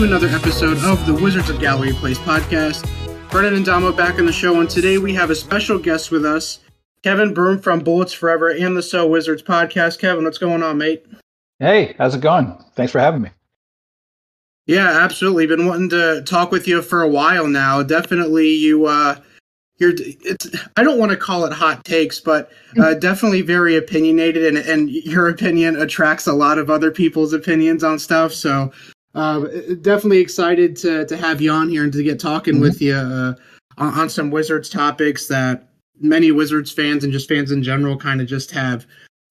to another episode of the Wizards of Gallery Place podcast. Brennan and Damo back on the show, and today we have a special guest with us, Kevin Broom from Bullets Forever and the So Wizards podcast. Kevin, what's going on, mate? Hey, how's it going? Thanks for having me. Yeah, absolutely. Been wanting to talk with you for a while now. Definitely, you uh, you're. It's. I don't want to call it hot takes, but uh, definitely very opinionated, and and your opinion attracts a lot of other people's opinions on stuff. So, uh, definitely excited to to have you on here and to get talking mm-hmm. with you uh, on, on some Wizards topics that many Wizards fans and just fans in general kind of just have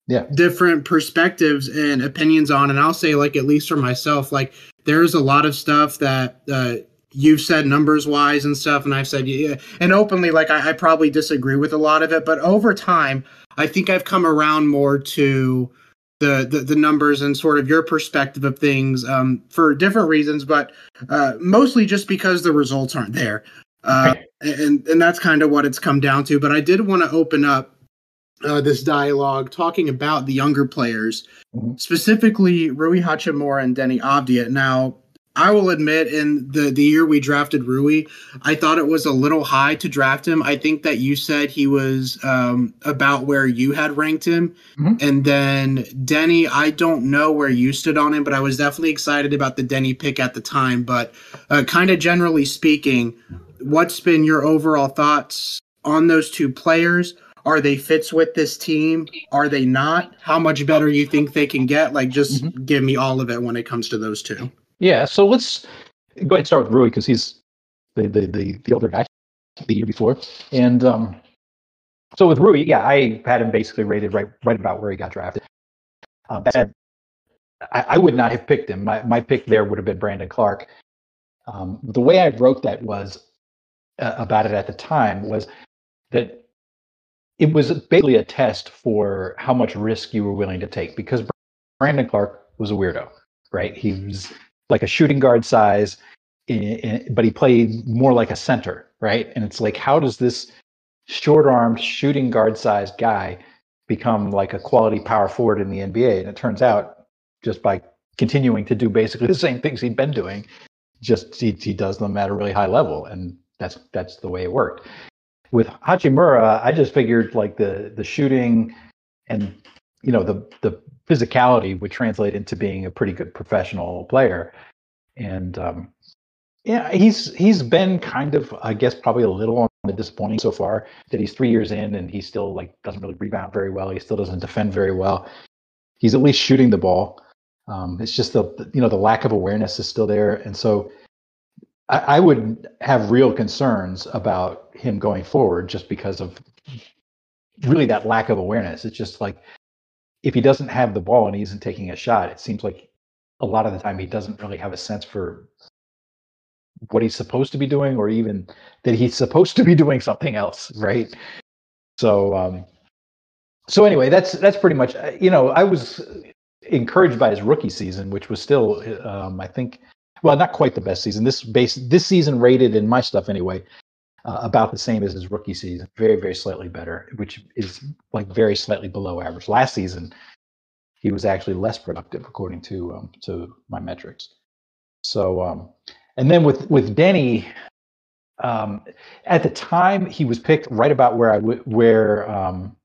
yeah. different perspectives and opinions on. And I'll say, like, at least for myself, like, there's a lot of stuff that uh, you've said numbers wise and stuff, and I've said yeah, and openly like I, I, probably disagree with a lot of it, but over time, I think I've come around more to the the, the numbers and sort of your perspective of things um, for different reasons, but uh, mostly just because the results aren't there, uh, and and that's kind of what it's come down to. But I did want to open up. Uh, this dialogue talking about the younger players mm-hmm. specifically Rui Hachimura and Deni Avdija. Now, I will admit, in the the year we drafted Rui, I thought it was a little high to draft him. I think that you said he was um, about where you had ranked him, mm-hmm. and then Deni. I don't know where you stood on him, but I was definitely excited about the Deni pick at the time. But uh, kind of generally speaking, what's been your overall thoughts on those two players? Are they fits with this team? Are they not? How much better you think they can get? Like, just mm-hmm. give me all of it when it comes to those two. Yeah, so let's go ahead and start with Rui because he's the, the the the older guy the year before, and um, so with Rui, yeah, I had him basically rated right right about where he got drafted. Um, that I, I, would not have picked him. My my pick there would have been Brandon Clarke. Um, the way I wrote that was uh, about it at the time was that it was basically a test for how much risk you were willing to take because Brandon Clarke was a weirdo, right? He was like a shooting guard size, eh, eh, but he played more like a center, right? And it's like, how does this short-armed shooting guard sized guy become like a quality power forward in the NBA? And it turns out just by continuing to do basically the same things he'd been doing, just he, he does them at a really high level, and that's that's the way it worked. With Hachimura, I just figured like the the shooting and you know the the physicality would translate into being a pretty good professional player. And um, yeah, he's he's been kind of, I guess, probably a little on the disappointing so far that he's three years in and he still like doesn't really rebound very well. He still doesn't defend very well. He's at least shooting the ball. Um, it's just the you know the lack of awareness is still there, and so I, I would have real concerns about him going forward just because of really that lack of awareness. It's just like if he doesn't have the ball and he isn't taking a shot, it seems like a lot of the time he doesn't really have a sense for what he's supposed to be doing or even that he's supposed to be doing something else, right? So um so anyway, that's that's pretty much uh, you know, I was encouraged by his rookie season, which was still um I think well, not quite the best season. This base this season rated in my stuff anyway uh, about the same as his rookie season, very, very slightly better, which is like very slightly below average. Last season, he was actually less productive according to um, to my metrics. So, um, and then with with Deni, um, at the time he was picked right about where I where um,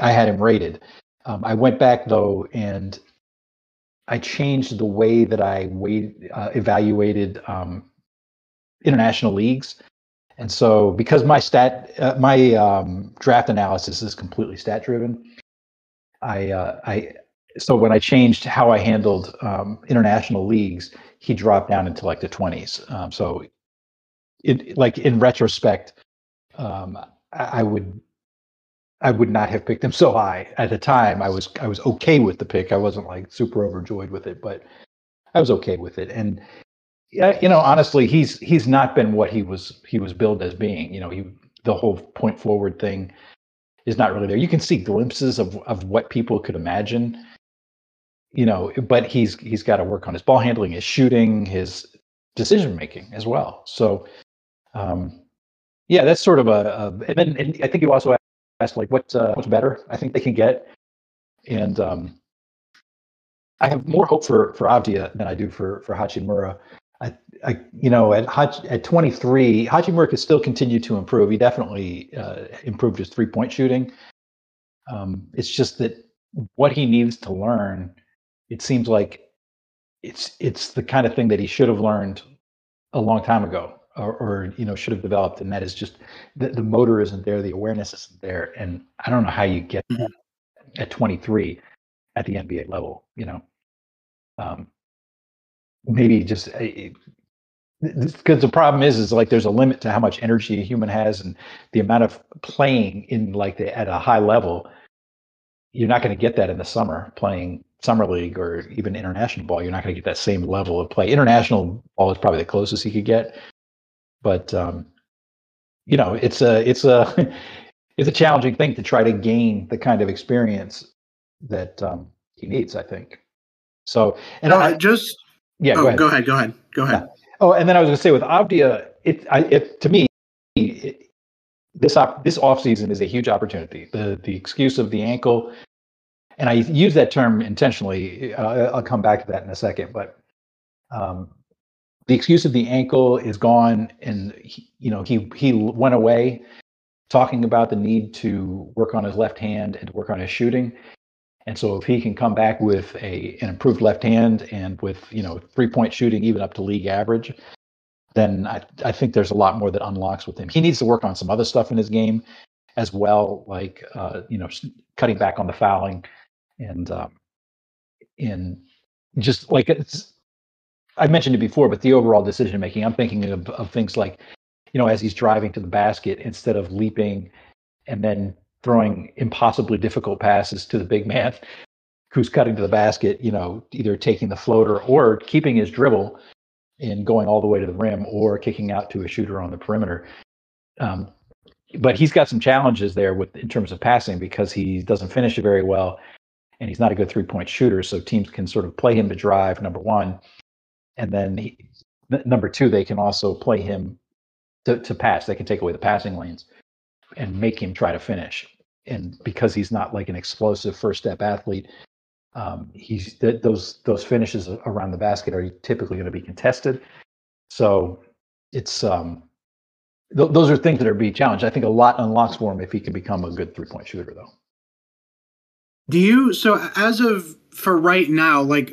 I had him rated. Um, I went back though and I changed the way that I weighed, uh, evaluated um, international leagues and so, because my stat, uh, my um, draft analysis is completely stat driven, I, uh, I, so when I changed how I handled um, international leagues, he dropped down into like the twenties. Um, so, it like in retrospect, um, I, I would, I would not have picked him so high at the time. I was, I was okay with the pick. I wasn't like super overjoyed with it, but I was okay with it. And yeah, you know, honestly, he's he's not been what he was he was billed as being. You know, he the whole point forward thing is not really there. You can see glimpses of of what people could imagine. You know, but he's he's got to work on his ball handling, his shooting, his decision making as well. So, um, yeah, that's sort of a, a and then and I think you also asked like what uh, what's better. I think they can get, and um, I have more hope for for Avdija than I do for for Hachimura. I, I you know, at Hach, at 23, Hachimura could still continue to improve. He definitely uh, improved his three point shooting. Um, it's just that what he needs to learn, it seems like it's it's the kind of thing that he should have learned a long time ago, or, or you know should have developed, and that is just the, the motor isn't there, the awareness isn't there, and I don't know how you get mm-hmm. at 23 at the NBA level. You know, um, maybe just because the problem is is like there's a limit to how much energy a human has and the amount of playing in like the, at a high level you're not going to get that in the summer playing summer league or even international ball. You're not going to get that same level of play. International ball is probably the closest he could get but um, you know it's a it's a it's a challenging thing to try to gain the kind of experience that um, he needs i think. So and I, just yeah oh, go, ahead. go ahead go ahead go ahead yeah. oh and then i was going to say with Avdija it, I, it to me it, this op- this off season is a huge opportunity. The the excuse of the ankle, and I use that term intentionally. Uh, I'll come back to that in a second, but um, the excuse of the ankle is gone, and he, you know he he went away talking about the need to work on his left hand and to work on his shooting. And so if he can come back with a an improved left hand and with you know three point shooting even up to league average, then I, I think there's a lot more that unlocks with him. He needs to work on some other stuff in his game as well, like uh, you know, cutting back on the fouling and um, in just like it's. I mentioned it before, but the overall decision making. I'm thinking of, of things like, you know, as he's driving to the basket, instead of leaping and then throwing impossibly difficult passes to the big man who's cutting to the basket, you know, either taking the floater or keeping his dribble and going all the way to the rim or kicking out to a shooter on the perimeter. Um, but he's got some challenges there with in terms of passing because he doesn't finish it very well, and he's not a good three point shooter. So teams can sort of play him to drive number one, and then he, number two they can also play him to, to pass. They can take away the passing lanes and make him try to finish. And because he's not like an explosive first step athlete, um, he's th- those those finishes around the basket are typically going to be contested. So it's um, th- those are things that are being challenged. I think a lot unlocks for him if he can become a good three point shooter, though. Do you so as of for right now, like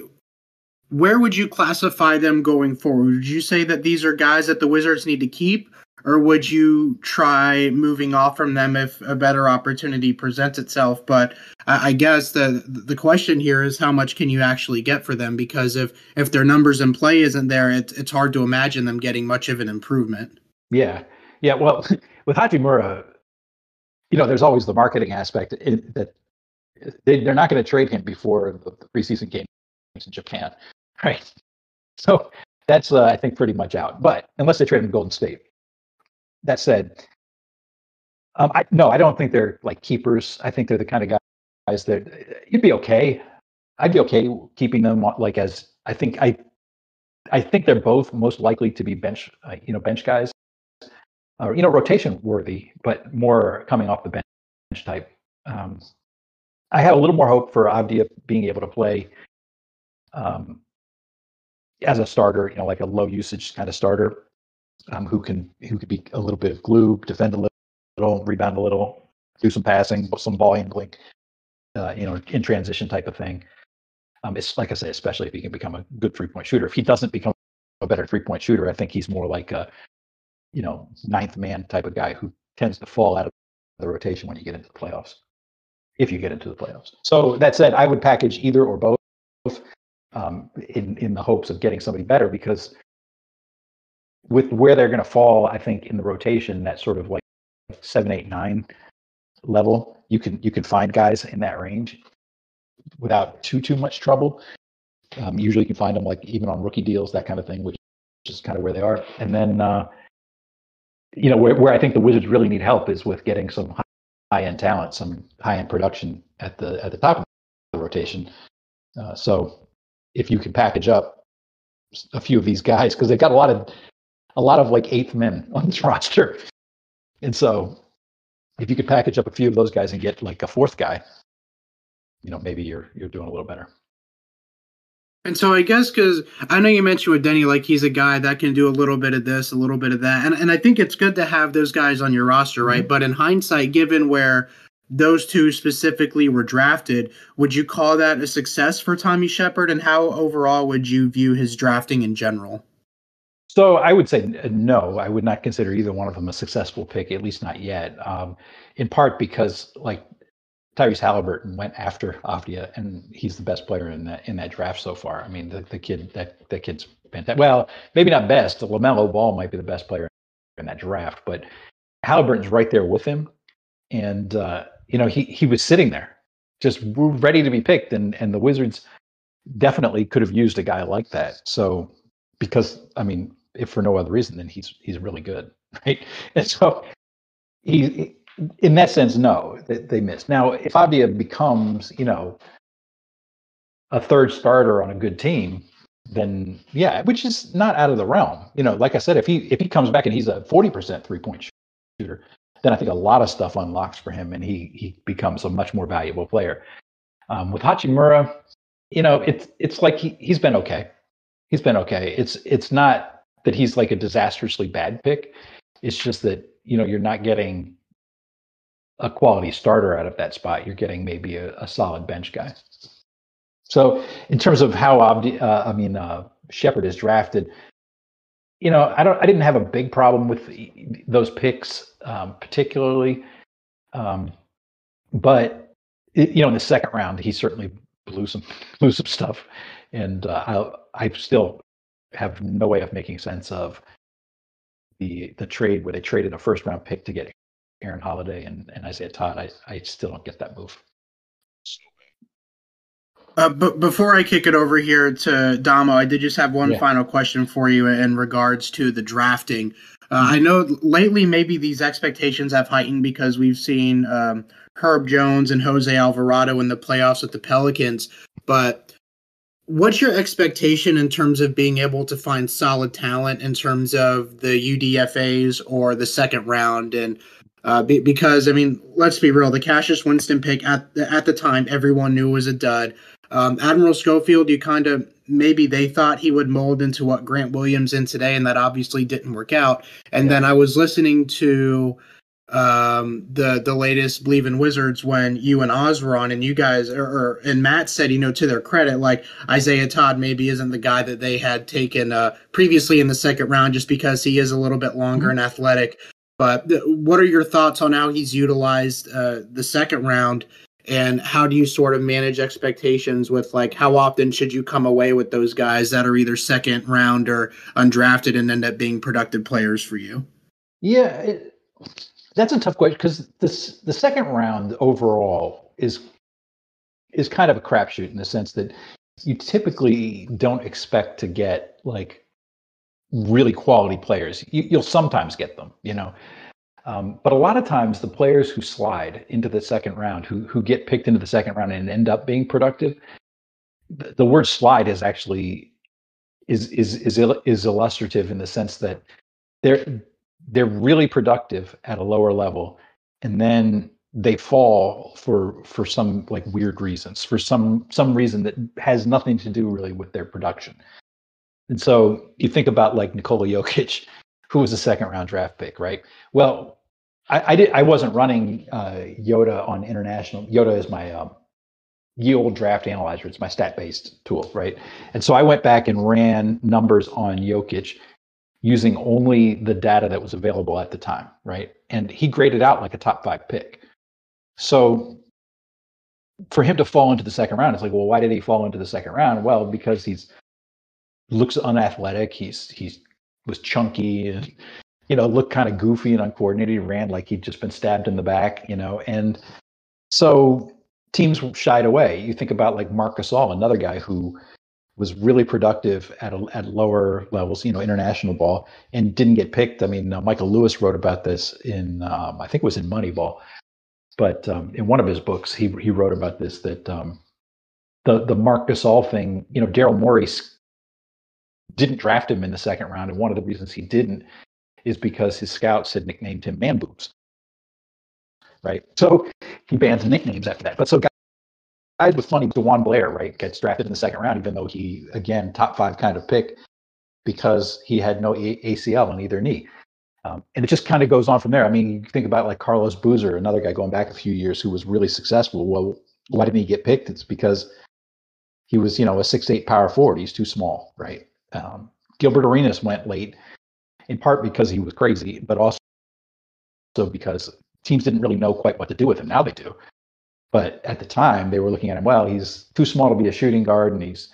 where would you classify them going forward? Would you say that these are guys that the Wizards need to keep, or would you try moving off from them if a better opportunity presents itself? But I guess the the question here is how much can you actually get for them? Because if if their numbers in play isn't there, it's it's hard to imagine them getting much of an improvement. Yeah, yeah. Well, with Hachimura, you know, there's always the marketing aspect in, that they, they're not going to trade him before the, the preseason games in Japan, right? So that's uh, I think pretty much out. But unless they trade him to Golden State, that said, um, I no, I don't think they're like keepers. I think they're the kind of guys that you'd be okay. I'd be okay keeping them like as I think I I think they're both most likely to be bench uh, you know bench guys or you know rotation worthy, but more coming off the bench type. Um, I have a little more hope for Avdija being able to play um, as a starter, you know, like a low usage kind of starter um, who can who could be a little bit of glue, defend a little, rebound a little, do some passing, some ball handling, uh, you know, in transition type of thing. Um, it's like I say, especially if he can become a good three point shooter. If he doesn't become a better three point shooter, I think he's more like a, you know, ninth man type of guy who tends to fall out of the rotation when you get into the playoffs. If you get into the playoffs. So that said, I would package either or both um, in in the hopes of getting somebody better because with where they're going to fall, I think in the rotation, that sort of like seven, eight, nine level, you can you can find guys in that range without too too much trouble. Um, usually, you can find them like even on rookie deals, that kind of thing, which is kind of where they are. And then, uh, you know, where where I think the Wizards really need help is with getting some high end talent, some high end production at the at the top of the rotation. Uh, so, if you can package up a few of these guys, because they've got a lot of a lot of like eighth men on this roster. And so if you could package up a few of those guys and get like a fourth guy, you know, maybe you're you're doing a little better. And so I guess because I know you mentioned with Deni, like he's a guy that can do a little bit of this, a little bit of that, and and I think it's good to have those guys on your roster, right? Mm-hmm. But in hindsight, given where those two specifically were drafted, would you call that a success for Tommy Sheppard? And how overall would you view his drafting in general? So I would say no. I would not consider either one of them a successful pick, at least not yet. Um, in part because, like Tyrese Halliburton went after Avdija, and he's the best player in that in that draft so far. I mean, the, the kid that that kid's fantastic. Well, maybe not best. LaMelo Ball might be the best player in that draft, but Halliburton's right there with him, and uh, you know he he was sitting there, just ready to be picked, and and the Wizards definitely could have used a guy like that. So because I mean, if for no other reason, then he's he's really good, right? And so he in that sense, no, they, they missed. Now, if Avdija becomes, you know, a third starter on a good team, then yeah, which is not out of the realm. You know, like I said, if he if he comes back and he's a forty percent three point shooter, then I think a lot of stuff unlocks for him, and he he becomes a much more valuable player. Um, with Hachimura, you know, it's it's like he he's been okay. He's been okay. It's it's not that he's like a disastrously bad pick. It's just that you know you're not getting a quality starter out of that spot. You're getting maybe a, a solid bench guy. So in terms of how Abdi, uh, I mean uh, Sheppard is drafted, you know, I don't, I didn't have a big problem with those picks um, particularly, um, but it, you know, in the second round, he certainly blew some blew some stuff, and uh, I I still have no way of making sense of the the trade where they traded a first round pick to get Aaron Holiday and, and Isaiah Todd, I, I still don't get that move. Uh, but before I kick it over here to Damo, I did just have one yeah. final question for you in regards to the drafting. Uh, I know lately maybe these expectations have heightened because we've seen um, Herb Jones and Jose Alvarado in the playoffs with the Pelicans. But what's your expectation in terms of being able to find solid talent in terms of the UDFA's or the second round? And uh, be, because I mean, let's be real. The Cassius Winston pick at the, at the time, everyone knew was a dud. Um, Admiral Schofield, you kind of maybe they thought he would mold into what Grant Williams in today, and that obviously didn't work out. And yeah. then I was listening to um, the the latest Believe in Wizards when you and Oz were on, and you guys or, or, and Matt said, you know, to their credit, like Isaiah Todd maybe isn't the guy that they had taken uh, previously in the second round, just because he is a little bit longer mm-hmm. and athletic. But what are your thoughts on how he's utilized uh, the second round, and how do you sort of manage expectations with like how often should you come away with those guys that are either second round or undrafted and end up being productive players for you? Yeah, it, that's a tough question because this the second round overall is is kind of a crapshoot in the sense that you typically don't expect to get like really quality players. You, will sometimes get them, you know. Um, but a lot of times, the players who slide into the second round, who who get picked into the second round and end up being productive, the, the word slide is actually is is is is illustrative in the sense that they're they're really productive at a lower level, and then they fall for for some like weird reasons, for some some reason that has nothing to do really with their production. And so you think about like Nikola Jokic, who was a second round draft pick, right? Well, I, I did. I wasn't running uh, Yoda on international. Yoda is my um, yield draft analyzer. It's my stat based tool, right? And so I went back and ran numbers on Jokic using only the data that was available at the time, right? And he graded out like a top five pick. So for him to fall into the second round, it's like, well, why did he fall into the second round? Well, because he's looks unathletic. He's he's was chunky and you know looked kind of goofy and uncoordinated. He ran like he'd just been stabbed in the back, you know, and so teams shied away. You think about like Marcus Gasol, another guy who was really productive at a, at lower levels, you know, international ball, and didn't get picked. I mean, uh, Michael Lewis wrote about this in um, I think it was in Moneyball, but um, in one of his books, he he wrote about this that um, the the Marc Gasol thing. You know, Daryl Morey didn't draft him in the second round, and one of the reasons he didn't is because his scouts had nicknamed him Man Boobs. Right, so he bans nicknames after that. But so side with funny DeJuan Blair, right? Gets drafted in the second round, even though he again top five kind of pick because he had no A- ACL in either knee. Um, and it just kind of goes on from there. I mean, you think about like Carlos Boozer, another guy going back a few years who was really successful. Well, why didn't he get picked? It's because he was, you know, a six eight power forward. He's too small, right? Um, Gilbert Arenas went late, in part because he was crazy, but also so because teams didn't really know quite what to do with him. Now they do. But at the time, they were looking at him. Well, he's too small to be a shooting guard, and he's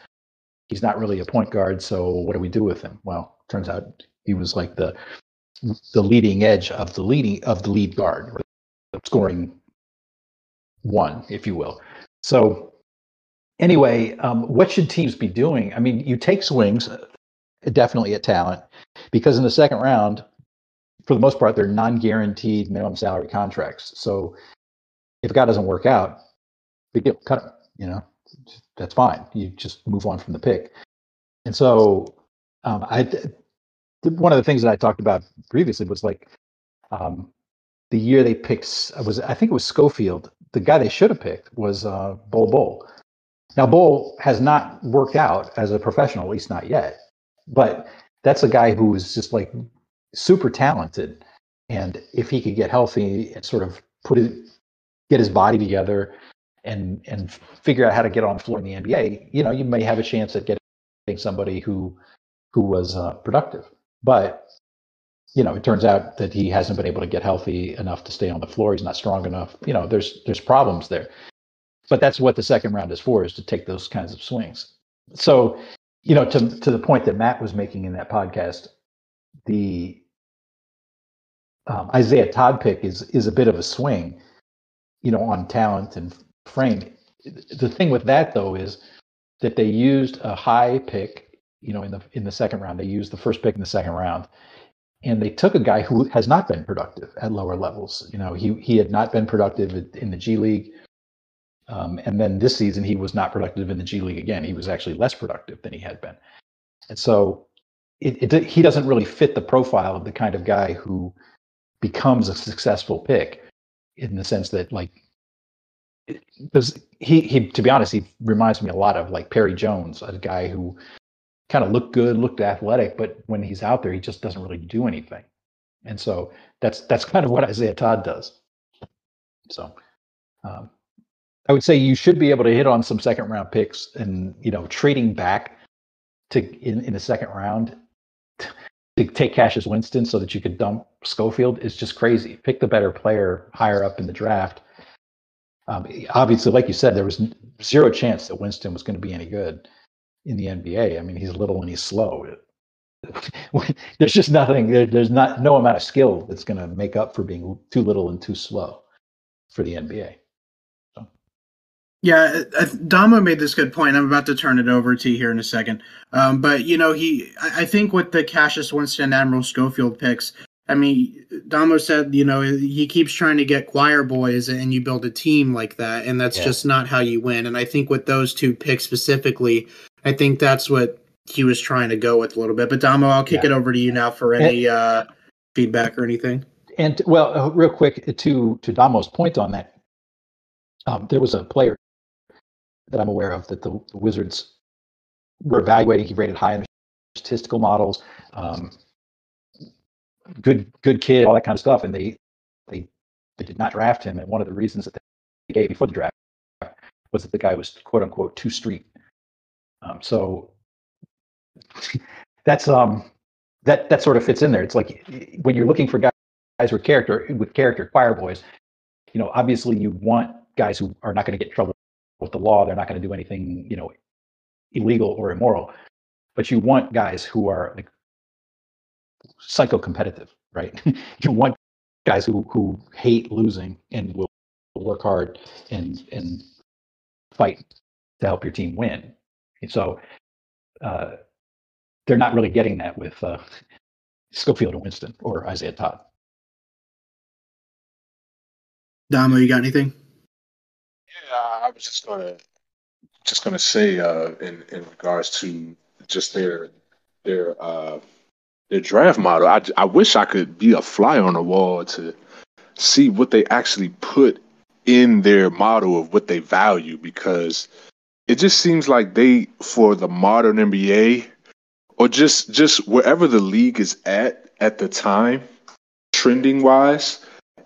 he's not really a point guard. So what do we do with him? Well, turns out he was like the the leading edge of the leading of the lead guard, scoring one, if you will. So anyway, um, what should teams be doing? I mean, you take swings, uh, definitely at talent, because in the second round, for the most part, they're non-guaranteed minimum salary contracts. So if guy doesn't work out, big deal, cut him. You know, that's fine. You just move on from the pick. And so, um, I one of the things that I talked about previously was like um, the year they picked was I think it was Schofield. The guy they should have picked was uh, Bull Bol. Now Bol has not worked out as a professional, at least not yet. But that's a guy who is just like super talented, and if he could get healthy and sort of put it get his body together and and figure out how to get on the floor in the NBA, you know, you may have a chance at getting somebody who who was uh, productive. But you know, it turns out that he hasn't been able to get healthy enough to stay on the floor. He's not strong enough. You know, there's there's problems there. But that's what the second round is for, is to take those kinds of swings. So, you know, to to the point that Matt was making in that podcast, the um, Isaiah Todd pick is is a bit of a swing you know, on talent and frame. The thing with that though is that they used a high pick, you know, in the in the second round. They used the first pick in the second round, and they took a guy who has not been productive at lower levels. You know, he he had not been productive in the G League, um, and then this season he was not productive in the G League again. He was actually less productive than he had been, and so it, it he doesn't really fit the profile of the kind of guy who becomes a successful pick in the sense that like because he he to be honest he reminds me a lot of like Perry Jones, a guy who kind of looked good, looked athletic, but when he's out there, he just doesn't really do anything. And so that's that's kind of what Isaiah Todd does. So um, I would say you should be able to hit on some second round picks and you know trading back to in, in the second round to take Cassius Winston so that you could dump Schofield is just crazy. Pick the better player higher up in the draft. Um, obviously, like you said, there was zero chance that Winston was going to be any good in the NBA. I mean, he's little and he's slow. there's just nothing. There, there's not no amount of skill that's going to make up for being too little and too slow for the NBA. Yeah, uh, Damo made this good point. I'm about to turn it over to you here in a second. Um, but you know, he, I think with the Cassius Winston, Admiral Schofield picks, I mean, Damo said, you know, he keeps trying to get choir boys, and you build a team like that, and that's yeah. just not how you win. And I think with those two picks specifically, I think that's what he was trying to go with a little bit. But Damo, I'll kick yeah. it over to you now for any and, uh, feedback or anything. And well, uh, real quick to to Damo's point on that, um, there was a player that I'm aware of that the, the Wizards were evaluating. He rated high in statistical models. Um, good, good kid, all that kind of stuff, and they they they did not draft him. And one of the reasons that they gave before the draft was that the guy was quote unquote too street. Um, so that's um that that sort of fits in there. It's like when you're looking for guys with character with character choir boys, you know, obviously you want guys who are not going to get in trouble with the law. They're not going to do anything, you know, illegal or immoral. But you want guys who are like psycho competitive, right? you want guys who who hate losing and will work hard and and fight to help your team win. And so uh, they're not really getting that with uh, Schofield and Winston or Isaiah Todd. Damo, you got anything? I was just gonna just gonna say uh, in in regards to just their their uh, their draft model. I I wish I could be a fly on the wall to see what they actually put in their model of what they value because it just seems like they for the modern NBA or just just wherever the league is at at the time trending wise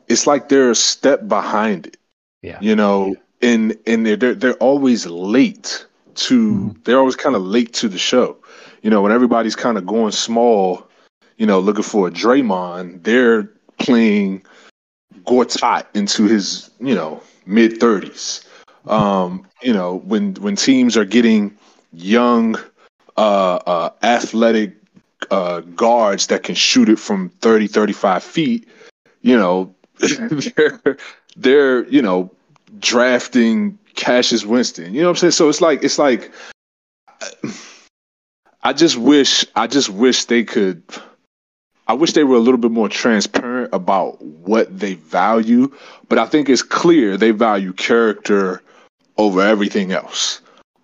it's like they're a step behind it Yeah. you know and and they're they're, they're always late to Mhm. they're always kind of late to the show you know when everybody's kind of going small you know looking for a Draymond they're playing Gortat into his you know mid 30s um you know when when teams are getting young uh uh athletic uh guards that can shoot it from 30 35 feet you know they're they're you know drafting Cassius Winston you know what I'm saying so it's like it's like I just wish I just wish they could I wish they were a little bit more transparent about what they value, but I think it's clear they value character over everything else.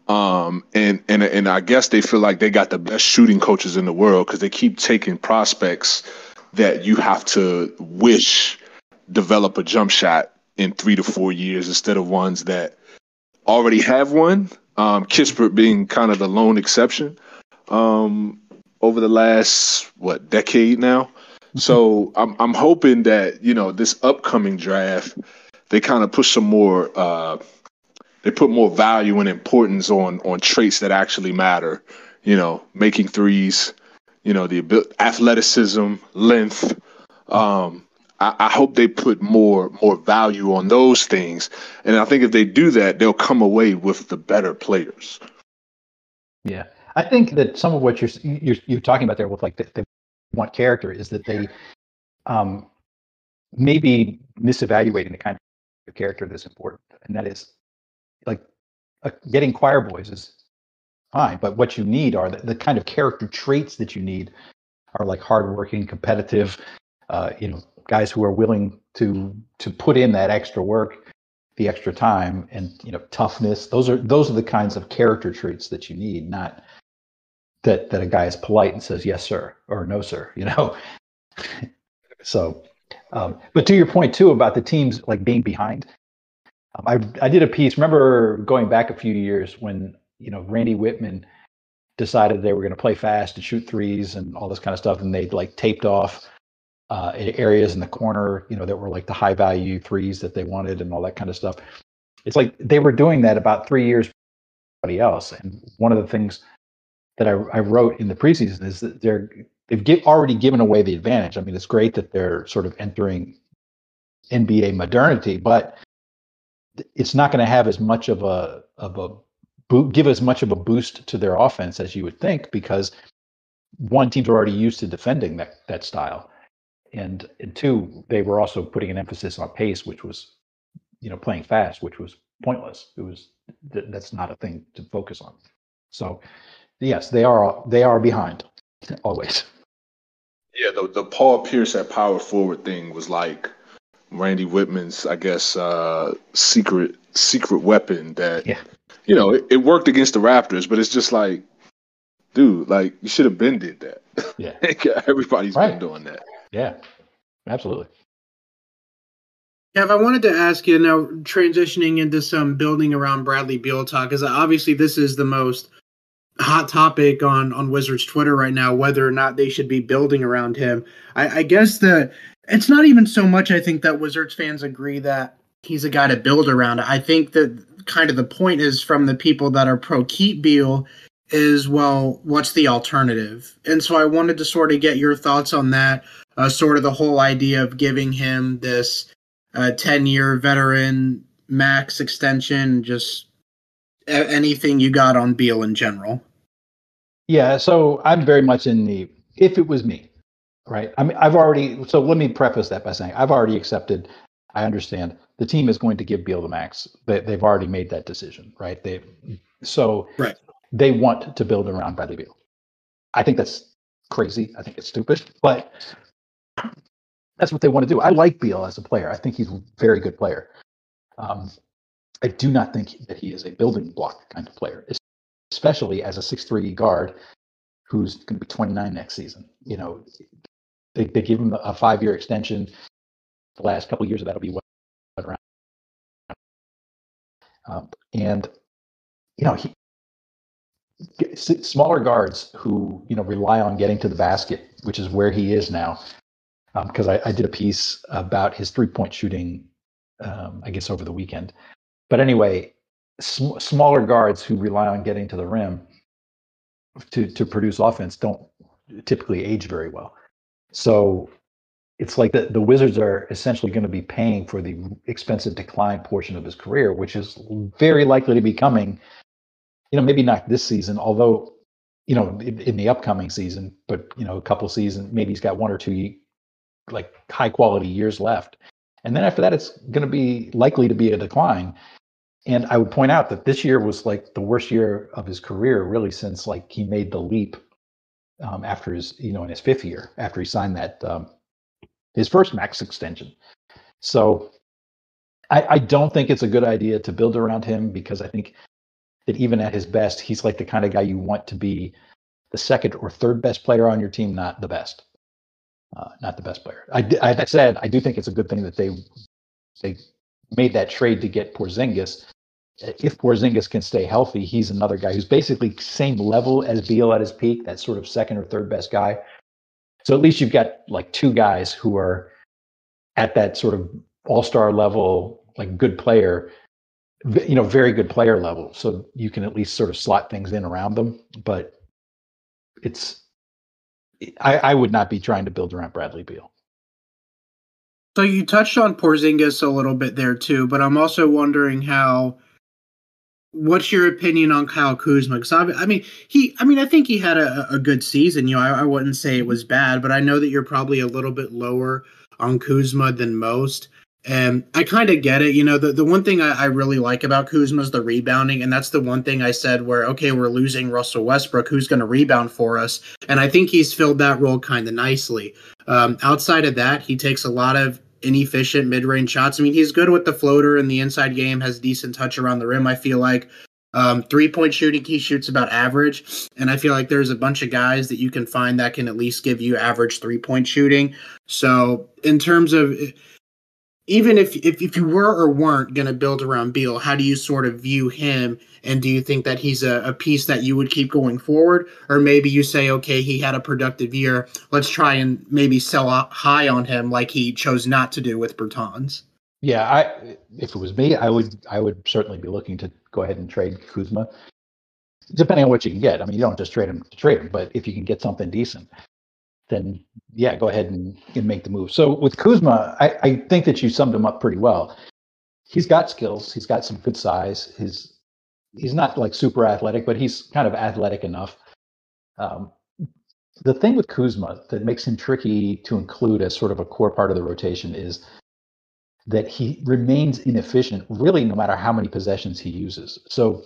Um, and and and I guess they feel like they got the best shooting coaches in the world because they keep taking prospects that you have to wish develop a jump shot in three to four years instead of ones that already have one. Um, Kispert being kind of the lone exception um, over the last what decade now. So I'm I'm hoping that you know this upcoming draft they kind of push some more uh, they put more value and importance on on traits that actually matter. You know, making threes, you know, the athleticism, length. Um, I, I hope they put more more value on those things, and I think if they do that, they'll come away with the better players. Yeah, I think that some of what you're you're, you're talking about there with like the, they want character is that they um, maybe misevaluating the kind of character that's important, and that is like uh, getting choir boys is fine, but what you need are the, the kind of character traits that you need are like hardworking, competitive, uh, you know, guys who are willing to to put in that extra work, the extra time, and you know, toughness. Those are those are the kinds of character traits that you need, not that that a guy is polite and says yes sir or no sir. You know, so. Um, but to your point too about the teams like being behind, um, I I did a piece. Remember going back a few years when you know Randy Wittman decided they were going to play fast and shoot threes and all this kind of stuff, and they like taped off uh, areas in the corner, you know, that were like the high value threes that they wanted and all that kind of stuff. It's like they were doing that about three years everybody else. And one of the things that I, I wrote in the preseason is that they're they've already given away the advantage. I mean, it's great that they're sort of entering NBA modernity, but it's not going to have as much of a of a boot, give as much of a boost to their offense as you would think because one teams are already used to defending that that style, and and two they were also putting an emphasis on pace, which was you know playing fast, which was pointless. It was th- that's not a thing to focus on. So yes, they are they are behind always. Yeah, the the Paul Pierce at power forward thing was like Randy Wittman's, I guess, uh, secret secret weapon that Yeah. you know it, it worked against the Raptors, but it's just like, dude, like you should have been did that. Yeah. Everybody's Right. been doing that. Yeah, absolutely. Kev, I wanted to ask you now, transitioning into some building around Bradley Beal talk, because obviously this is the most hot topic on on Wizards Twitter right now, whether or not they should be building around him. I, I guess the it's not even so much. I think that Wizards fans agree that he's a guy to build around. I think that kind of the point is from the people that are pro keep Beal is well, what's the alternative? And so I wanted to sort of get your thoughts on that. Uh, sort of the whole idea of giving him this a 10 year veteran max extension just a- anything you got on Beal in general Yeah, so I'm very much in the if it was me, right? I mean, I've already. So let me preface that by saying I've already accepted. I understand the team is going to give Beal the max. They, they've already made that decision, right? They so Right. they want to build around Bradley Beal. I think that's crazy. I think it's stupid, but that's what they want to do. I like Beal as a player. I think he's a very good player. Um, I do not think that he is a building block kind of player, especially as a six-three guard who's going to be 29 next season. You know, they, they give him a five-year extension. The last couple of years of that will be what around Um, and you know, he, smaller guards who you know rely on getting to the basket, which is where he is now. Because um, I, I, did a piece about his three point shooting, um, I guess over the weekend. But anyway, sm- smaller guards who rely on getting to the rim to to produce offense don't typically age very well. So it's like the, the Wizards are essentially going to be paying for the expensive decline portion of his career, which is very likely to be coming you know, maybe not this season, although, you know, in, in the upcoming season, but, you know, a couple seasons, maybe he's got one or two like high quality years left. And then after that, it's going to be likely to be a decline. And I would point out that this year was like the worst year of his career, really, since like he made the leap um, after his, you know, in his fifth year, after he signed that, um, his first max extension. So I, I don't think it's a good idea to build around him because I think that even at his best, he's like the kind of guy you want to be the second or third best player on your team, not the best, uh, not the best player. I, I, said I do think it's a good thing that they they made that trade to get Porzingis. If Porzingis can stay healthy, he's another guy who's basically same level as Beal at his peak, that sort of second or third best guy. So at least you've got like two guys who are at that sort of all-star level, like good player you know, very good player level. So you can at least sort of slot things in around them. But it's, I, I would not be trying to build around Bradley Beal. So you touched on Porzingis a little bit there too, but I'm also wondering how. What's your opinion on Kyle Kuzma? Because I mean, he, I mean, I think he had a, a good season. You know, I, I wouldn't say it was bad, but I know that you're probably a little bit lower on Kuzma than most. And I kind of get it. You know, the, the one thing I, I, really like about Kuzma is the rebounding. And that's the one thing I said where, okay, we're losing Russell Westbrook. Who's going to rebound for us? And I think he's filled that role kind of nicely. Um, outside of that, he takes a lot of inefficient mid range shots. I mean, he's good with the floater and the inside game, has decent touch around the rim, I feel like. Um, three point shooting, he shoots about average. And I feel like there's a bunch of guys that you can find that can at least give you average three point shooting. So, in terms of even if, if if you were or weren't going to build around Beal, how do you sort of view him? And do you think that he's a, a piece that you would keep going forward, or maybe you say, okay, he had a productive year, let's try and maybe sell high on him, like he chose not to do with Bertans? Yeah, I if it was me, I would I would certainly be looking to go ahead and trade Kuzma, depending on what you can get. I mean, you don't just trade him to trade him, but if you can get something decent, then yeah, go ahead and, and make the move. So with Kuzma, I, I think that you summed him up pretty well. He's got skills. He's got some good size. His he's not like super athletic, but he's kind of athletic enough. Um, the thing with Kuzma that makes him tricky to include as sort of a core part of the rotation is that he remains inefficient really no matter how many possessions he uses. So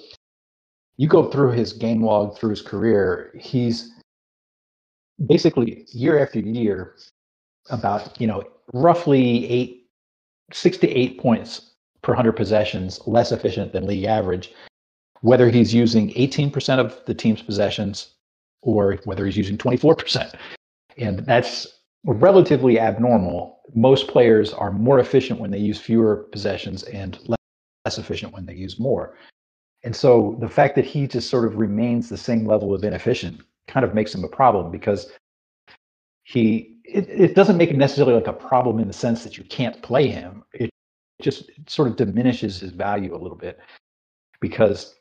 you go through his game log through his career, he's basically year after year about you know roughly eight six to eight points per 100 possessions less efficient than league average. Whether he's using 18% of the team's possessions or whether he's using 24% and that's relatively abnormal. Most players are more efficient when they use fewer possessions and less efficient when they use more. And so the fact that he just sort of remains the same level of inefficient kind of makes him a problem because he it, it doesn't make him necessarily like a problem in the sense that you can't play him. It just sort of diminishes his value a little bit because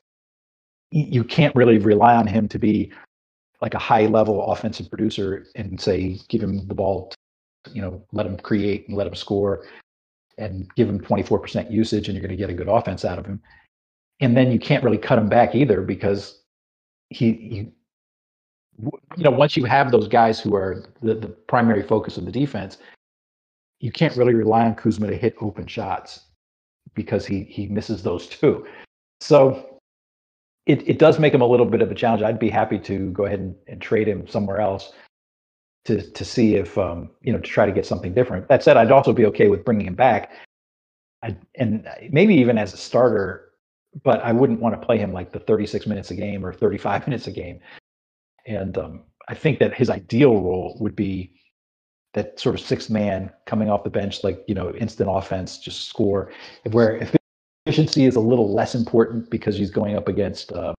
you can't really rely on him to be like a high level offensive producer and say give him the ball you know let him create and let him score and give him 24% usage and you're going to get a good offense out of him and then you can't really cut him back either because he, he you know, once you have those guys who are the, the primary focus of the defense, you can't really rely on Kuzma to hit open shots because he he misses those too. So it, it does make him a little bit of a challenge. I'd be happy to go ahead and, and trade him somewhere else to to see if um, you know to try to get something different. That said, I'd also be okay with bringing him back, I, and maybe even as a starter. But I wouldn't want to play him like the 36 minutes a game or 35 minutes a game. And um, I think that his ideal role would be that sort of six man coming off the bench, like, you know, instant offense, just score. Where efficiency is a little less important because he's going up against uh,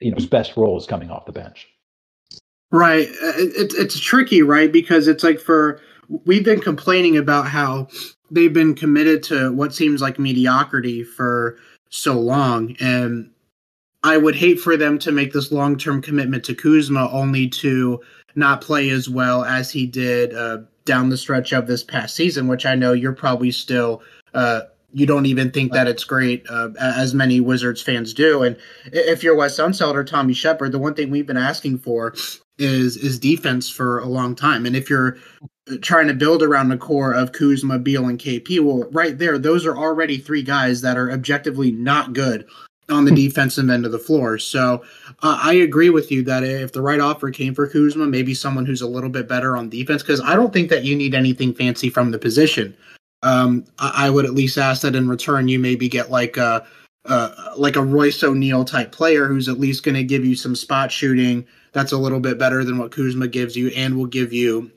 you know his best roles coming off the bench. Right. It's it's tricky, right? Because it's like for we've been complaining about how they've been committed to what seems like mediocrity for so long, and I would hate for them to make this long term commitment to Kuzma only to not play as well as he did uh, down the stretch of this past season, which I know you're probably still uh, you don't even think that it's great, uh, as many Wizards fans do. And if you're Wes Unseld or Tommy Sheppard, the one thing we've been asking for is is defense for a long time. And if you're trying to build around the core of Kuzma, Beal, and KP, well, right there, those are already three guys that are objectively not good on the defensive end of the floor. So uh, I agree with you that if the right offer came for Kuzma, maybe someone who's a little bit better on defense, because I don't think that you need anything fancy from the position um, I, I, would at least ask that in return you maybe get like a, uh, like a Royce O'Neale type player who's at least going to give you some spot shooting that's a little bit better than what Kuzma gives you and will give you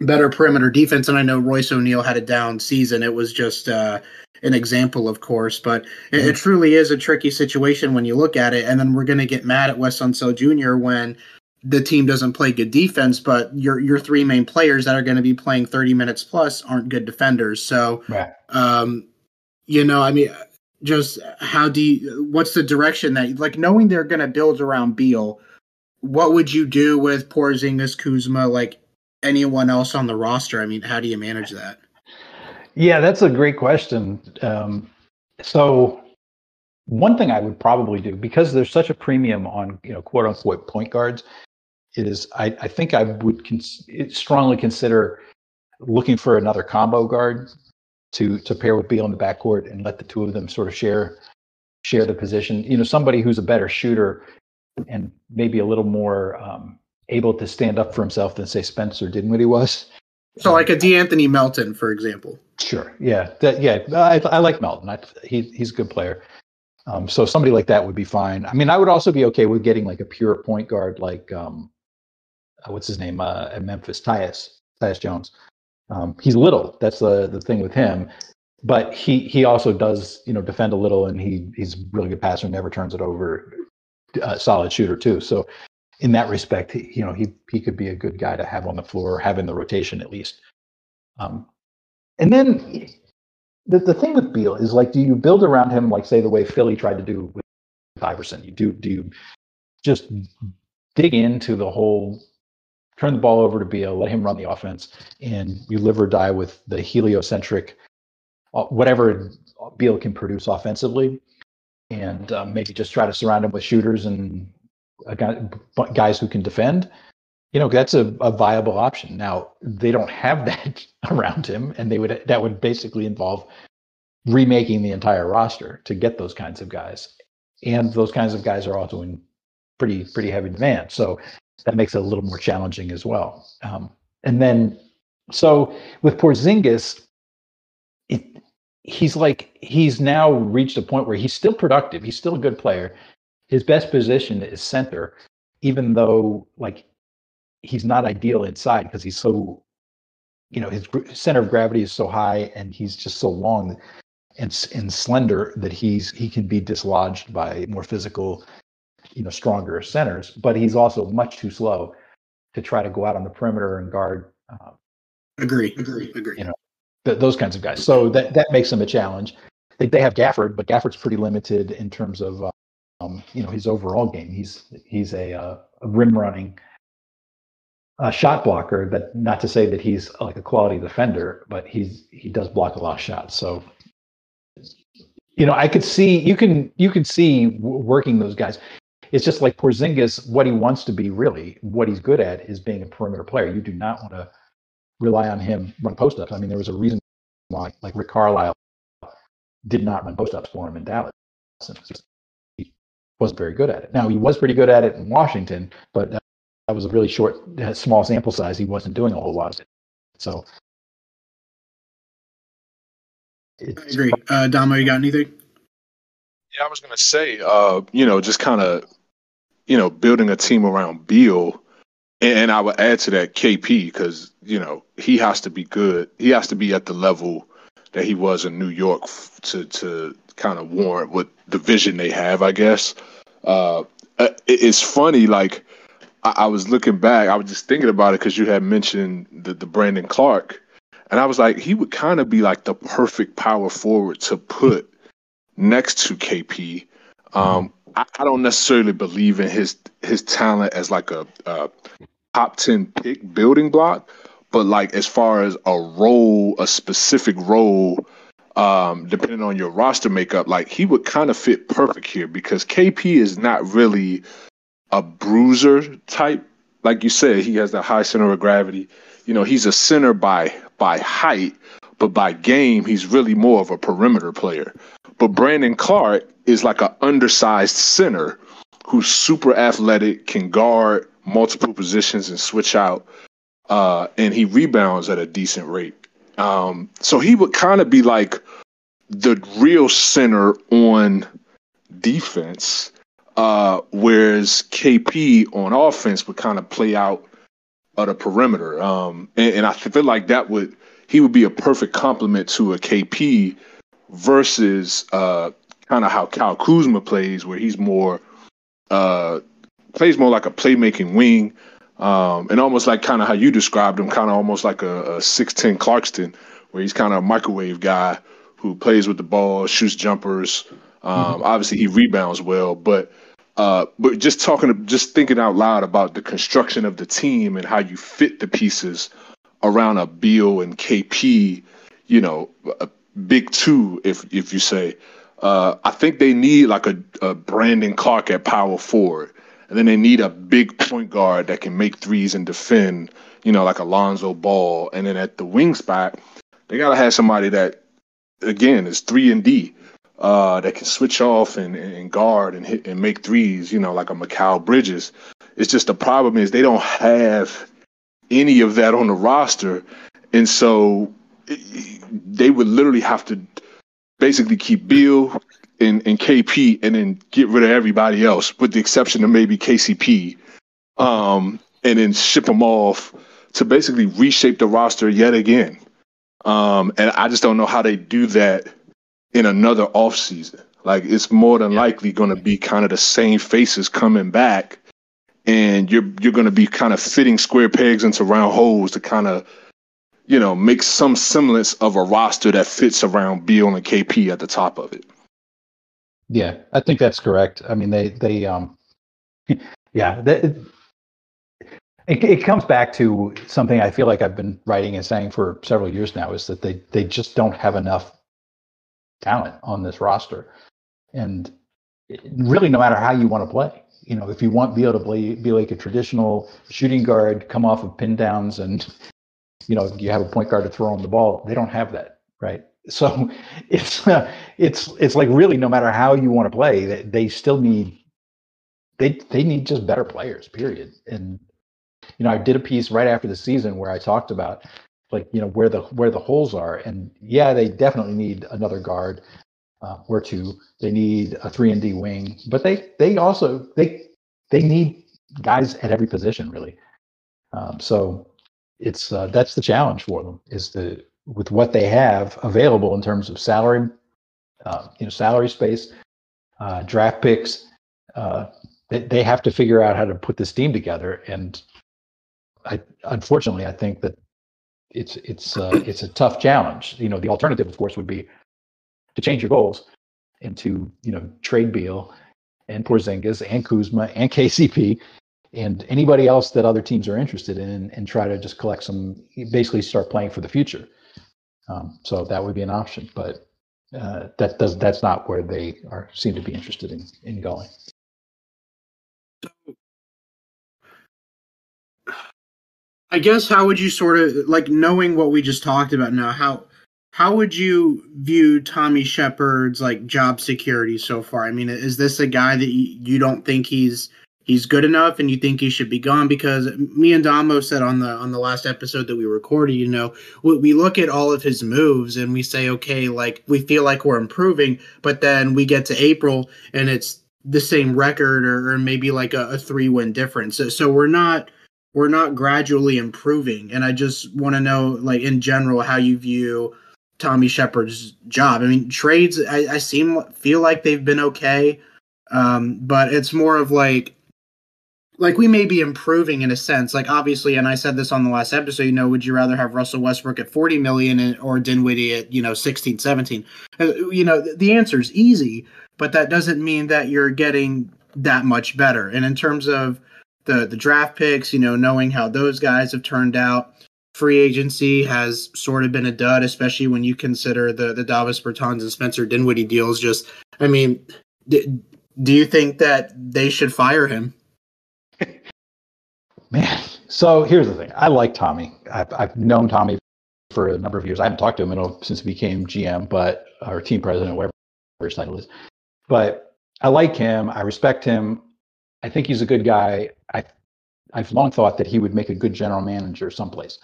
better perimeter defense. And I know Royce O'Neale had a down season. It was just uh, an example, of course, but mm-hmm. it, it, truly is a tricky situation when you look at it. And then we're going to get mad at Wes Unseld Jr. when the team doesn't play good defense, but your your three main players that are going to be playing 30 minutes plus aren't good defenders. So, right. um, you know, I mean, just how do you, what's the direction that like knowing they're going to build around Beal? What would you do with Porzingis, Kuzma, like anyone else on the roster? I mean, how do you manage that? Yeah, that's a great question. Um, so one thing I would probably do because there's such a premium on you know quote unquote point guards is I, I think I would cons- strongly consider looking for another combo guard to to pair with Beal in the backcourt and let the two of them sort of share share the position. You know, somebody who's a better shooter and maybe a little more um, able to stand up for himself than say Spencer did when he was. So, like a De'Anthony Melton, for example. Sure. Yeah. That. Yeah. I, I like Melton. I, he, he's a good player. Um, so somebody like that would be fine. I mean, I would also be okay with getting like a pure point guard, like um, what's his name uh, at Memphis, Tyus, Tyus Jones. Um, he's little. That's the the thing with him. But he he also does you know defend a little, and he he's a really good passer. Never turns it over. Uh, solid shooter too. So in that respect, he, you know he he could be a good guy to have on the floor, have in the rotation at least. Um, and then the, the thing with Beal is like, do you build around him like say the way Philly tried to do with Iverson? You do do you just dig into the whole turn the ball over to Beal, let him run the offense, and you live or die with the heliocentric, uh, whatever Beal can produce offensively, and um, maybe just try to surround him with shooters and uh, guys who can defend. You know, that's a, a viable option. Now they don't have that around him, and they would that would basically involve remaking the entire roster to get those kinds of guys, and those kinds of guys are also in pretty pretty heavy demand. So that makes it a little more challenging as well. Um, and then, so with Porzingis, it, he's like he's now reached a point where he's still productive. He's still a good player. His best position is center, even though like he's not ideal inside because he's so, you know, his center of gravity is so high and he's just so long and and slender that he's he can be dislodged by more physical you know stronger centers, but he's also much too slow to try to go out on the perimeter and guard. Uh, agree, agree, agree. You know, th- those kinds of guys. So that that makes them a challenge. They, they have Gafford, but Gafford's pretty limited in terms of um, you know his overall game. He's he's a, uh, a rim running uh, shot blocker. But not to say that he's like a quality defender, but he's he does block a lot of shots. So you know, I could see you can you can see working those guys it's just like Porzingis, what he wants to be really, what he's good at is being a perimeter player. You do not want to rely on him run post ups. I mean, there was a reason why, like Rick Carlisle, did not run post ups for him in Dallas. He wasn't very good at it. Now he was pretty good at it in Washington, but that was a really short, small sample size. He wasn't doing a whole lot of it. So I agree. Uh, Damo, you got anything? Yeah, I was gonna say, uh, you know, just kind of, you know, building a team around Beal, and, I would add to that KP because you know he has to be good. He has to be at the level that he was in New York to to kind of warrant what the vision they have. I guess uh, uh it, it's funny, like I, I, was looking back, I was just thinking about it because you had mentioned the the Brandon Clarke, and I was like, he would kind of be like the perfect power forward to put next to KP. Um, I, I, don't necessarily believe in his his talent as like a, a top ten pick building block, but like as far as a role, a specific role, um, depending on your roster makeup, like he would kind of fit perfect here because KP is not really a bruiser type. Like you said, he has the high center of gravity. You know, he's a center by by height, but by game, he's really more of a perimeter player. But Brandon Clarke is like an undersized center who's super athletic, can guard multiple positions and switch out, uh, and he rebounds at a decent rate. Um, so he would kind of be like the real center on defense, uh, whereas KP on offense would kind of play out at a perimeter. Um, and, and I feel like that would he would be a perfect complement to a KP versus uh, kind of how Kyle Kuzma plays, where he's more uh, plays more like a playmaking wing, um, and almost like kind of how you described him, kind of almost like a six ten Clarkson, where he's kind of a microwave guy who plays with the ball, shoots jumpers. Um, mm-hmm. Obviously, he rebounds well, but uh, but just talking, just thinking out loud about the construction of the team and how you fit the pieces around a Beal and KP, you know, a big two, if if you say. Uh, I think they need like a, a Brandon Clarke at power forward, and then they need a big point guard that can make threes and defend. You know, like Alonzo Ball, and then at the wing spot, they gotta have somebody that, again, is three and D. Uh, that can switch off and, and guard and hit and make threes, you know, like a Mikal Bridges. It's just the problem is they don't have any of that on the roster, and so they would literally have to basically keep Beal and, and KP and then get rid of everybody else, with the exception of maybe KCP, um, and then ship them off to basically reshape the roster yet again. Um, and I just don't know how they do that in another offseason. Like it's more than yeah. likely going to be kind of the same faces coming back, and you're you're going to be kind of fitting square pegs into round holes to kind of you know, make some semblance of a roster that fits around Beal and KP at the top of it. Yeah, I think that's correct. I mean, they they um, yeah, it, it comes back to something I feel like I've been writing and saying for several years now is that they they just don't have enough talent on this roster, and really, no matter how you want to play, you know, if you want Beal to play, be like a traditional shooting guard, come off of pin downs and you know you have a point guard to throw on the ball. They don't have that, right? So it's uh, it's it's like really no matter how you want to play, they, they still need they they need just better players. Period. And you know I did a piece right after the season where I talked about like you know where the where the holes are, and yeah, they definitely need another guard uh, or two. They need a three and D wing, but they they also they they need guys at every position really. Um, so it's uh, that's the challenge for them is to with what they have available in terms of salary, uh, you know, salary space, uh, draft picks. Uh, they, they have to figure out how to put this team together, and I unfortunately I think that it's it's uh, it's a tough challenge. You know, the alternative, of course, would be to change your goals and to you know trade Beal and Porzingis and Kuzma and KCP and anybody else that other teams are interested in and try to just collect some basically start playing for the future. Um, so that would be an option but uh, that does that's not where they are seem to be interested in in going. I guess how would you sort of like knowing what we just talked about now how how would you view tommy sheppard's like job security so far? I mean is this a guy that you, you don't think he's he's good enough and you think he should be gone because me and Damo said on the on the last episode that we recorded, you know, we, we look at all of his moves and we say, okay, like we feel like we're improving, but then we get to April and it's the same record or, or maybe like a, a three win difference. So, so we're not we're not gradually improving. And I just want to know, like in general, how you view Tommy Sheppard's job. I mean, trades I, I seem feel like they've been okay, um, but it's more of like like we may be improving in a sense. Like obviously, and I said this on the last episode. You know, would you rather have Russell Westbrook at forty million or Dinwiddie at you know 16, 17? Uh, you know, the answer is easy, but that doesn't mean that you're getting that much better. And in terms of the the draft picks, you know, knowing how those guys have turned out, free agency has sort of been a dud, especially when you consider the the Davis Bertans and Spencer Dinwiddie deals. Just, I mean, d- do you think that they should fire him? Man, so here's the thing. I like Tommy. I've, I've known Tommy for a number of years. I haven't talked to him since he became GM, but or team president, whatever his title is. But I like him. I respect him. I think he's a good guy. I I've long thought that he would make a good general manager someplace.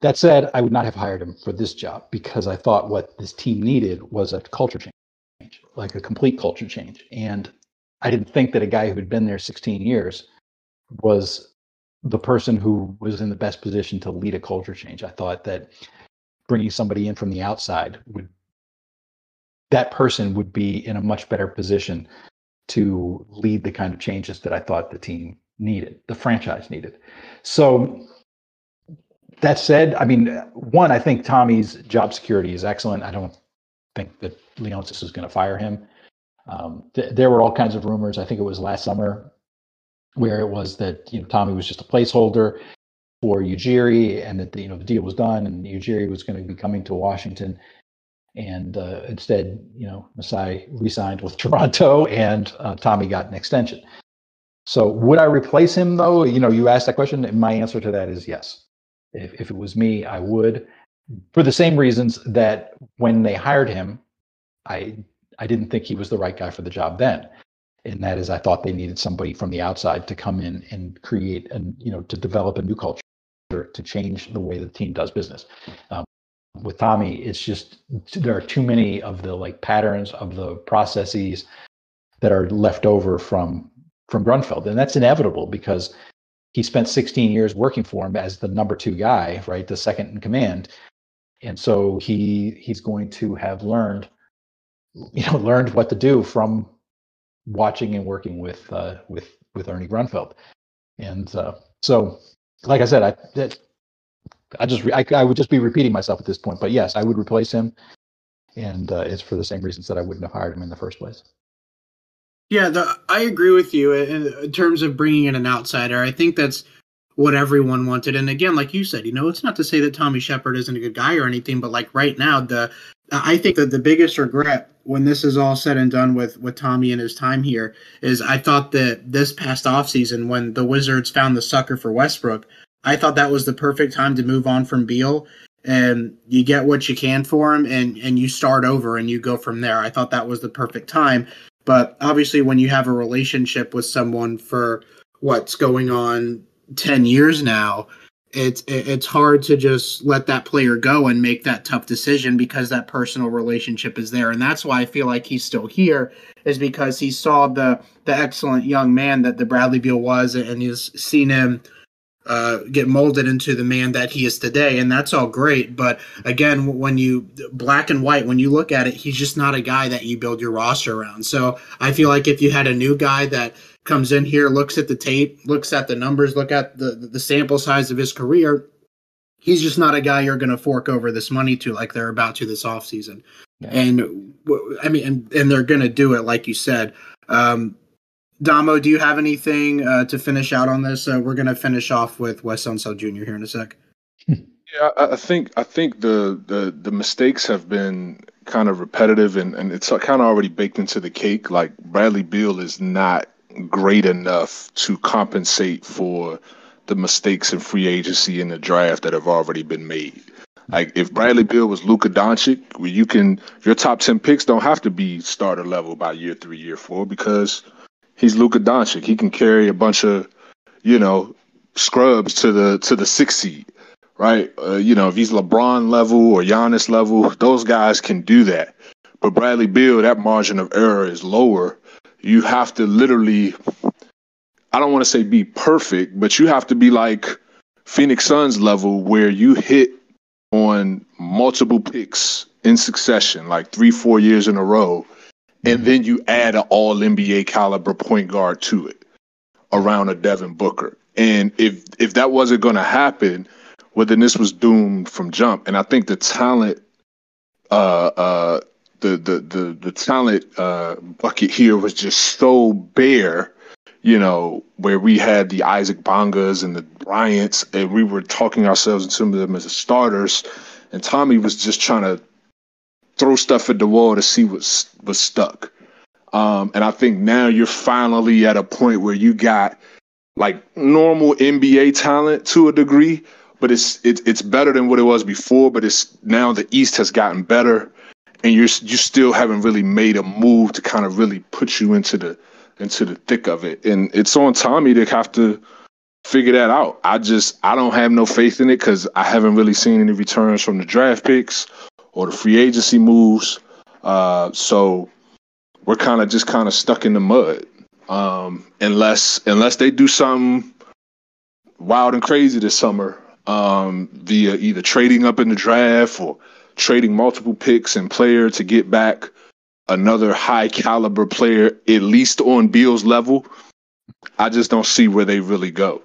That said, I would not have hired him for this job because I thought what this team needed was a culture change, like a complete culture change. And I didn't think that a guy who had been there 16 years was the person who was in the best position to lead a culture change. I thought that bringing somebody in from the outside would that person would be in a much better position to lead the kind of changes that I thought the team needed, the franchise needed. So that said, I mean, one, I think Tommy's job security is excellent. I don't think that Leonsis is going to fire him. Um, th- there were all kinds of rumors. I think it was last summer where it was that you know Tommy was just a placeholder for Ujiri, and that the, you know the deal was done, and Ujiri was going to be coming to Washington, and uh, instead, you know, Masai re-signed with Toronto, and uh, Tommy got an extension. So, would I replace him though? You know, you asked that question, and my answer to that is yes. If, if it was me, I would, for the same reasons that when they hired him, I I didn't think he was the right guy for the job then, and that is I thought they needed somebody from the outside to come in and create and you know to develop a new culture to change the way the team does business. Um, with Tommy, it's just there are too many of the like patterns of the processes that are left over from from Grunfeld, and that's inevitable because he spent 16 years working for him as the number two guy, right, the second in command, and so he he's going to have learned, you know, learned what to do from watching and working with uh, with with Ernie Grunfeld, and uh, so, like I said, I that I just I, I would just be repeating myself at this point. But yes, I would replace him, and uh, it's for the same reasons that I wouldn't have hired him in the first place. Yeah, the, I agree with you in, in terms of bringing in an outsider. I think that's what everyone wanted. And again, like you said, you know, it's not to say that Tommy Sheppard isn't a good guy or anything, but like right now, the I think that the biggest regret when this is all said and done with with Tommy and his time here is I thought that this past offseason when the Wizards found the sucker for Westbrook, I thought that was the perfect time to move on from Beal and you get what you can for him and and you start over and you go from there. I thought that was the perfect time. But obviously when you have a relationship with someone for what's going on 10 years now, it's it's hard to just let that player go and make that tough decision because that personal relationship is there and that's why I feel like he's still here is because he saw the the excellent young man that the Bradley Beal was and he's seen him uh, get molded into the man that he is today, and that's all great. But again, when you black and white, when you look at it, he's just not a guy that you build your roster around. So I feel like if you had a new guy that comes in here, looks at the tape, looks at the numbers, look at the the sample size of his career, he's just not a guy you're going to fork over this money to like they're about to this offseason. Yeah. And I mean, and, and they're going to do it, like you said. Um, Damo, do you have anything uh, to finish out on this? Uh, we're going to finish off with Wes Unseld Jr. here in a sec. Yeah, I think I think the, the the mistakes have been kind of repetitive and, and it's kind of already baked into the cake. Like Bradley Beal is not great enough to compensate for the mistakes in free agency and the draft that have already been made. Like if Bradley Beal was Luka Doncic, where you can your top ten picks don't have to be starter level by year three, year four because He's Luka Doncic. He can carry a bunch of, you know, scrubs to the to the six seed, right? Uh, you know, if he's LeBron level or Giannis level, those guys can do that. But Bradley Beal, that margin of error is lower. You have to literally, I don't want to say be perfect, but you have to be like Phoenix Suns level where you hit on multiple picks in succession, like three, four years in a row, and then you add an all NBA caliber point guard to it around a Devin Booker. And if if that wasn't going to happen, well, then this was doomed from jump. And I think the talent, uh, uh, the the the the talent uh, bucket here was just so bare, you know, where we had the Isaac Bongas and the Bryants, and we were talking ourselves into some of them as starters, and Tommy was just trying to throw stuff at the wall to see what was stuck. Um, and I think now you're finally at a point where you got like normal NBA talent to a degree, but it's it's it's better than what it was before. But it's now the East has gotten better, and you're you still haven't really made a move to kind of really put you into the into the thick of it. And it's on Tommy to have to figure that out. I just I don't have no faith in it because I haven't really seen any returns from the draft picks or the free agency moves. Uh, so we're kind of just kind of stuck in the mud um, unless unless they do something wild and crazy this summer um, via either trading up in the draft or trading multiple picks and player to get back another high caliber player, at least on Beal's level. I just don't see where they really go.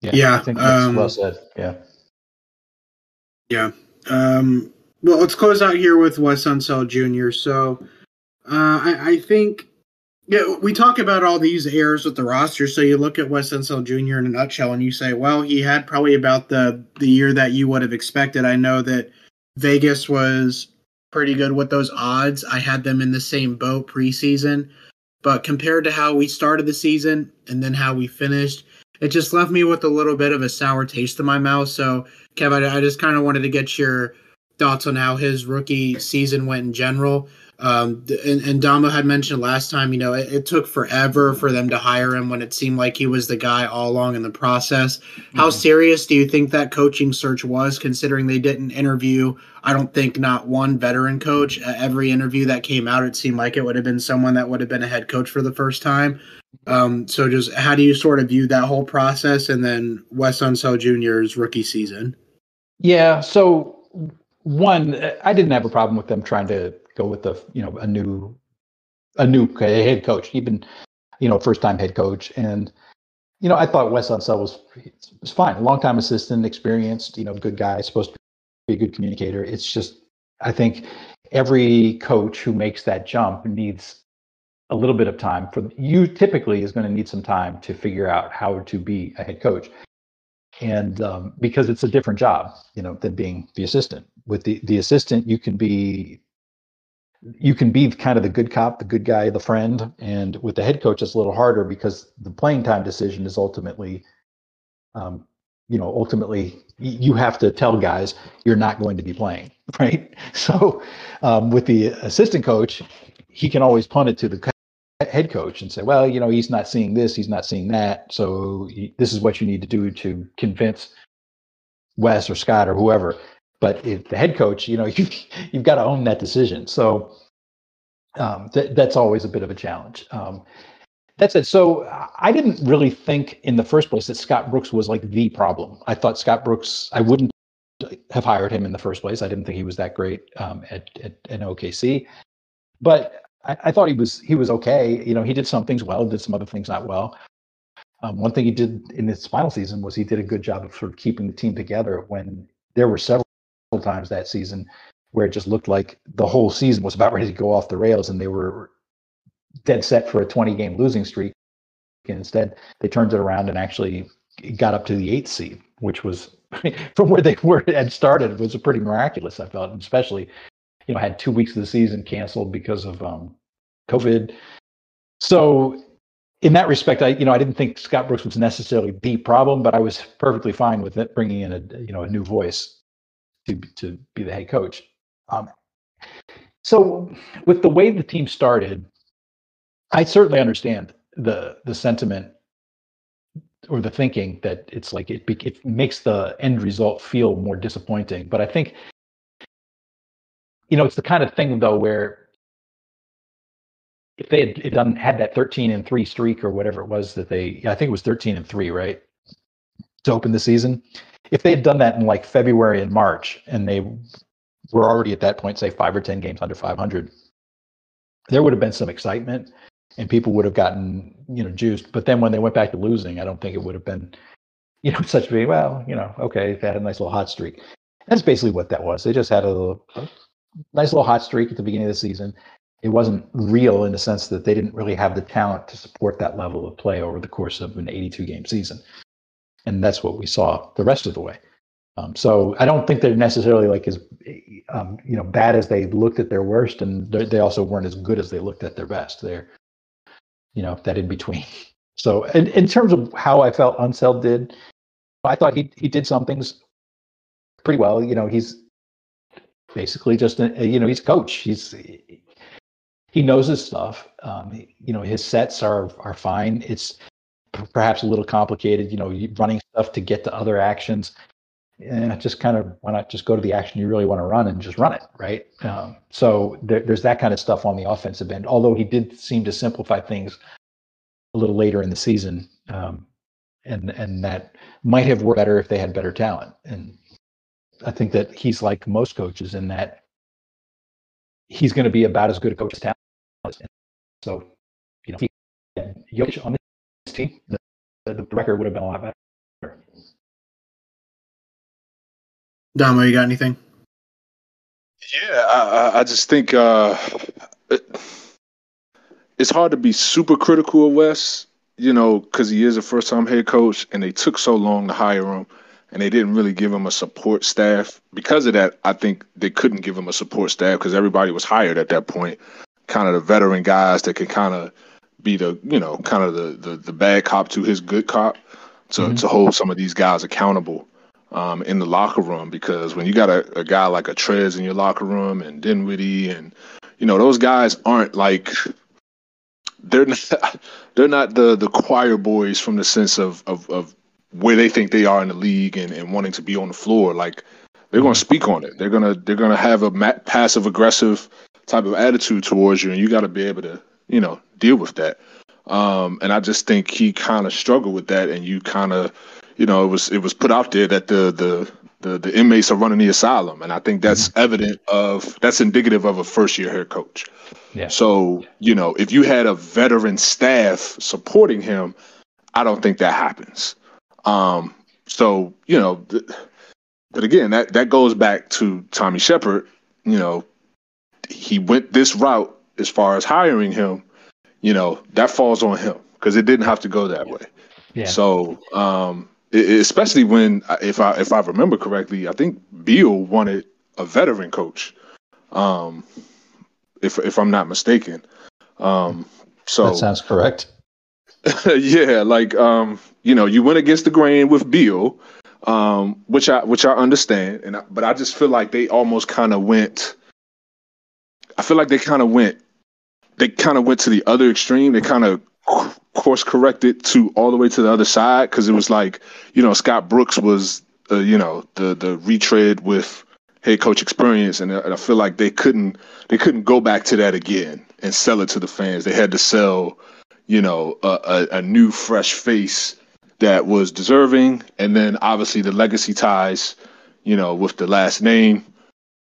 Yeah, yeah I think that's um, well said. Yeah, yeah. Um, well, let's close out here with Wes Unseld Jr. So, uh, I, I, think yeah, we talk about all these errors with the roster. So you look at Wes Unseld Jr. in a nutshell, and you say, well, he had probably about the the year that you would have expected. I know that Vegas was pretty good with those odds. I had them in the same boat preseason, but compared to how we started the season and then how we finished, it just left me with a little bit of a sour taste in my mouth. So, Kev, I, I just kind of wanted to get your thoughts on how his rookie season went in general. Um, and, and Damo had mentioned last time, you know, it, it, took forever for them to hire him when it seemed like he was the guy all along in the process. Mm-hmm. How serious do you think that coaching search was, considering they didn't interview, I don't think, not one veteran coach? Uh, every interview that came out, it seemed like it would have been someone that would have been a head coach for the first time. Um, so just how do you sort of view that whole process and then Wes Unseld Jr.'s rookie season? Yeah. So one, I didn't have a problem with them trying to go with the you know a new a new head coach, even you know first time head coach, and you know I thought Wes Unseld was was fine, long time assistant, experienced, you know, good guy, supposed to be a good communicator. It's just I think every coach who makes that jump needs a little bit of time for you typically is going to need some time to figure out how to be a head coach. And um, because it's a different job you know than being the assistant. With the the assistant you can be you can be kind of the good cop, the good guy, the friend. And with the head coach, it's a little harder because the playing time decision is ultimately, um, you know, ultimately you have to tell guys you're not going to be playing, right? So um, with the assistant coach, he can always punt it to the head coach and say, well, you know, he's not seeing this, he's not seeing that. So this is what you need to do to convince Wes or Scott or whoever but if the head coach, you know, you you've got to own that decision. So um, th- that's always a bit of a challenge. Um, that's it. So I didn't really think in the first place that Scott Brooks was like the problem. I thought Scott Brooks, I wouldn't have hired him in the first place. I didn't think he was that great um, at, at, at OKC, but I, I, thought he was he was okay. You know, he did some things well, did some other things not well. Um, one thing he did in his final season was he did a good job of sort of keeping the team together when there were several times that season where it just looked like the whole season was about ready to go off the rails and they were dead set for a 20 game losing streak. And instead, they turned it around and actually got up to the eighth seed, which was from where they were had started was pretty miraculous. I felt, especially you know had two weeks of the season canceled because of um, COVID. So in that respect, I you know I didn't think Scott Brooks was necessarily the problem, but I was perfectly fine with it bringing in a you know a new voice to to be the head coach. Um, So with the way the team started, I certainly understand the the sentiment or the thinking that it's like it it makes the end result feel more disappointing. But I think you know it's the kind of thing though where if they had done had that 13 and 3 streak or whatever it was that they I think it was 13 and 3, right? To open the season. If they had done that in like February and March and they were already at that point say 5 or 10 games under 500, there would have been some excitement and people would have gotten, you know, juiced. But then when they went back to losing, I don't think it would have been, you know, such a well, you know, okay, they had a nice little hot streak. That's basically what that was. They just had a little, nice little hot streak at the beginning of the season it wasn't real in the sense that they didn't really have the talent to support that level of play over the course of an 82 game season. And that's what we saw the rest of the way. Um, so I don't think they're necessarily like as um, you know bad as they looked at their worst, and they also weren't as good as they looked at their best. They're you know that in between. So in, in terms of how I felt Unseld did, I thought he he did some things pretty well. You know he's basically just a, you know he's coach. He's he knows his stuff. Um, you know, his sets are are fine. It's perhaps a little complicated. You know, running stuff to get to other actions. And just kind of why not just go to the action you really want to run and just run it, right? Um, so there, there's that kind of stuff on the offensive end. Although he did seem to simplify things a little later in the season, um, and and that might have worked better if they had better talent. And I think that he's like most coaches in that he's going to be about as good a coach as talent so, you know, he Jokic on team, the, the record would have been a lot better. Damo, you got anything? Yeah, I, I just think uh, it, it's hard to be super critical of Wes, you know, because he is a first time head coach and they took so long to hire him and they didn't really give him a support staff. Because of that, I think they couldn't give him a support staff because everybody was hired at that point kind of the veteran guys that can kind of be the you know kind of the, the the bad cop to his good cop to mm-hmm. to hold some of these guys accountable um, in the locker room because when you got a, a guy like a Trez in your locker room and Dinwiddie and you know those guys aren't like they're not they're not the the choir boys from the sense of of, of where they think they are in the league and, and wanting to be on the floor like they're going to mm-hmm. speak on it they're going to they're going to have a passive aggressive type of attitude towards you, and you got to be able to, you know, deal with that. Um, and I just think he kind of struggled with that, and you kind of, you know, it was it was put out there that the the the, the inmates are running the asylum, and I think that's mm-hmm. evident of that's indicative of a first year head coach. Yeah. So you know, if you had a veteran staff supporting him, I don't think that happens. Um, so you know, th- but again, that that goes back to Tommy Sheppard. You know, he went this route as far as hiring him, you know, that falls on him because it didn't have to go that way. Yeah. So, um, it, especially when, if I if I remember correctly, I think Beal wanted a veteran coach. Um, if if I'm not mistaken. Um, so that sounds correct. yeah, like um, you know, you went against the grain with Beal, um, which I which I understand, and I, but I just feel like they almost kind of went I feel like they kind of went they kind of went to the other extreme. They kind of course corrected to all the way to the other side because it was like you know Scott Brooks was uh, you know the the retread with head coach experience, and, and I feel like they couldn't they couldn't go back to that again and sell it to the fans. They had to sell you know a, a, a new fresh face that was deserving, and then obviously the legacy ties, you know, with the last name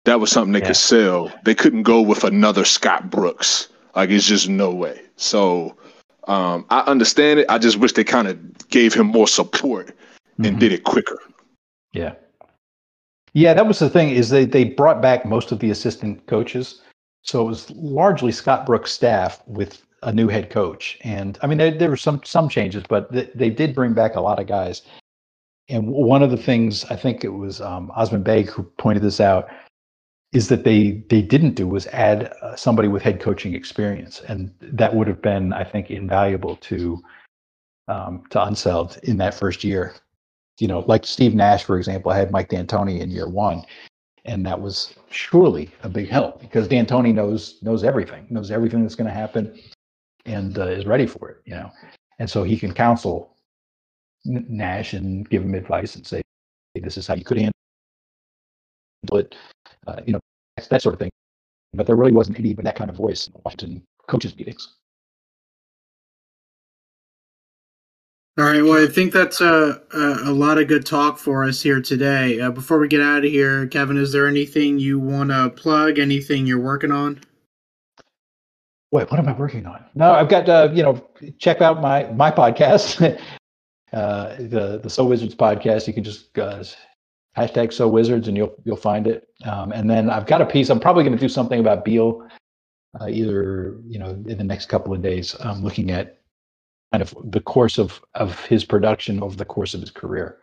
that was something they yeah. could sell. They couldn't go with another Scott Brooks. Like it's just no way. So um, I understand it. I just wish they kind of gave him more support and mm-hmm. did it quicker. Yeah. Yeah, that was the thing is they they brought back most of the assistant coaches. So it was largely Scott Brooks' staff with a new head coach. And I mean, there, there were some some changes, but they, they did bring back a lot of guys. And one of the things I think it was um, Osman Beg who pointed this out is that they they didn't do was add uh, somebody with head coaching experience, and that would have been, I think, invaluable to um, to Unseld in that first year. You know, like Steve Nash, for example, I had Mike D'Antoni in year one, and that was surely a big help because D'Antoni knows knows everything, knows everything that's going to happen, and uh, is ready for it. You know, and so he can counsel Nash and give him advice and say, "This is how you could handle it." Uh, you know, that sort of thing. But there really wasn't any that kind of voice in Washington coaches meetings. All right. Well, I think that's a, a, a lot of good talk for us here today. Uh, before we get out of here, Kevin, is there anything you want to plug? Anything you're working on? Wait, what am I working on? No, I've got uh, you know, check out my my podcast, uh, the the Soul Wizards podcast. You can just uh, hashtag So Wizards and you'll you'll find it. Um, and then I've got a piece. I'm probably going to do something about Beal, uh, either you know in the next couple of days. I'm looking at kind of the course of of his production over the course of his career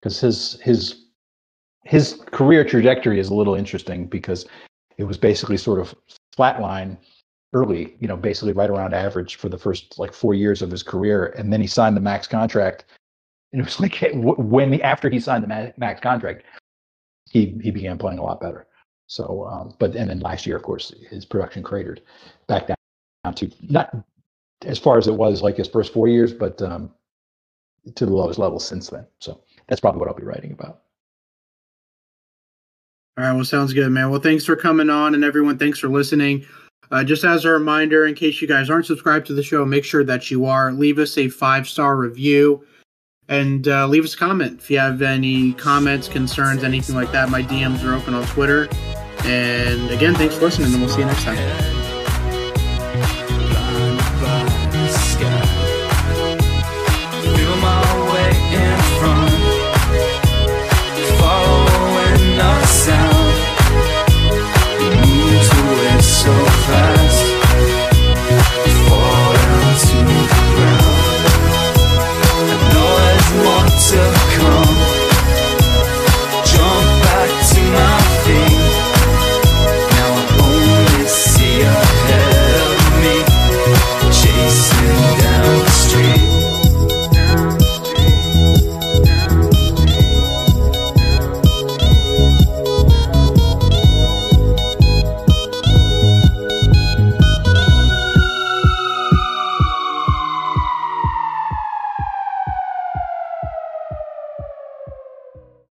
because his his his career trajectory is a little interesting because it was basically sort of flatline early you know basically right around average for the first like four years of his career and then he signed the max contract and it was like when after he signed the max contract he he began playing a lot better so um but and then last year of course his production cratered back down down to not as far as it was like his first four years, but um, to the lowest level since then. So that's probably what I'll be writing about. All right. Well, sounds good, man. Well, thanks for coming on, and everyone, thanks for listening. Uh, just as a reminder, in case you guys aren't subscribed to the show, make sure that you are. Leave us a five star review and uh, leave us a comment if you have any comments, concerns, anything like that. My DMs are open on Twitter. And again, thanks for listening, and we'll see you next time. yourself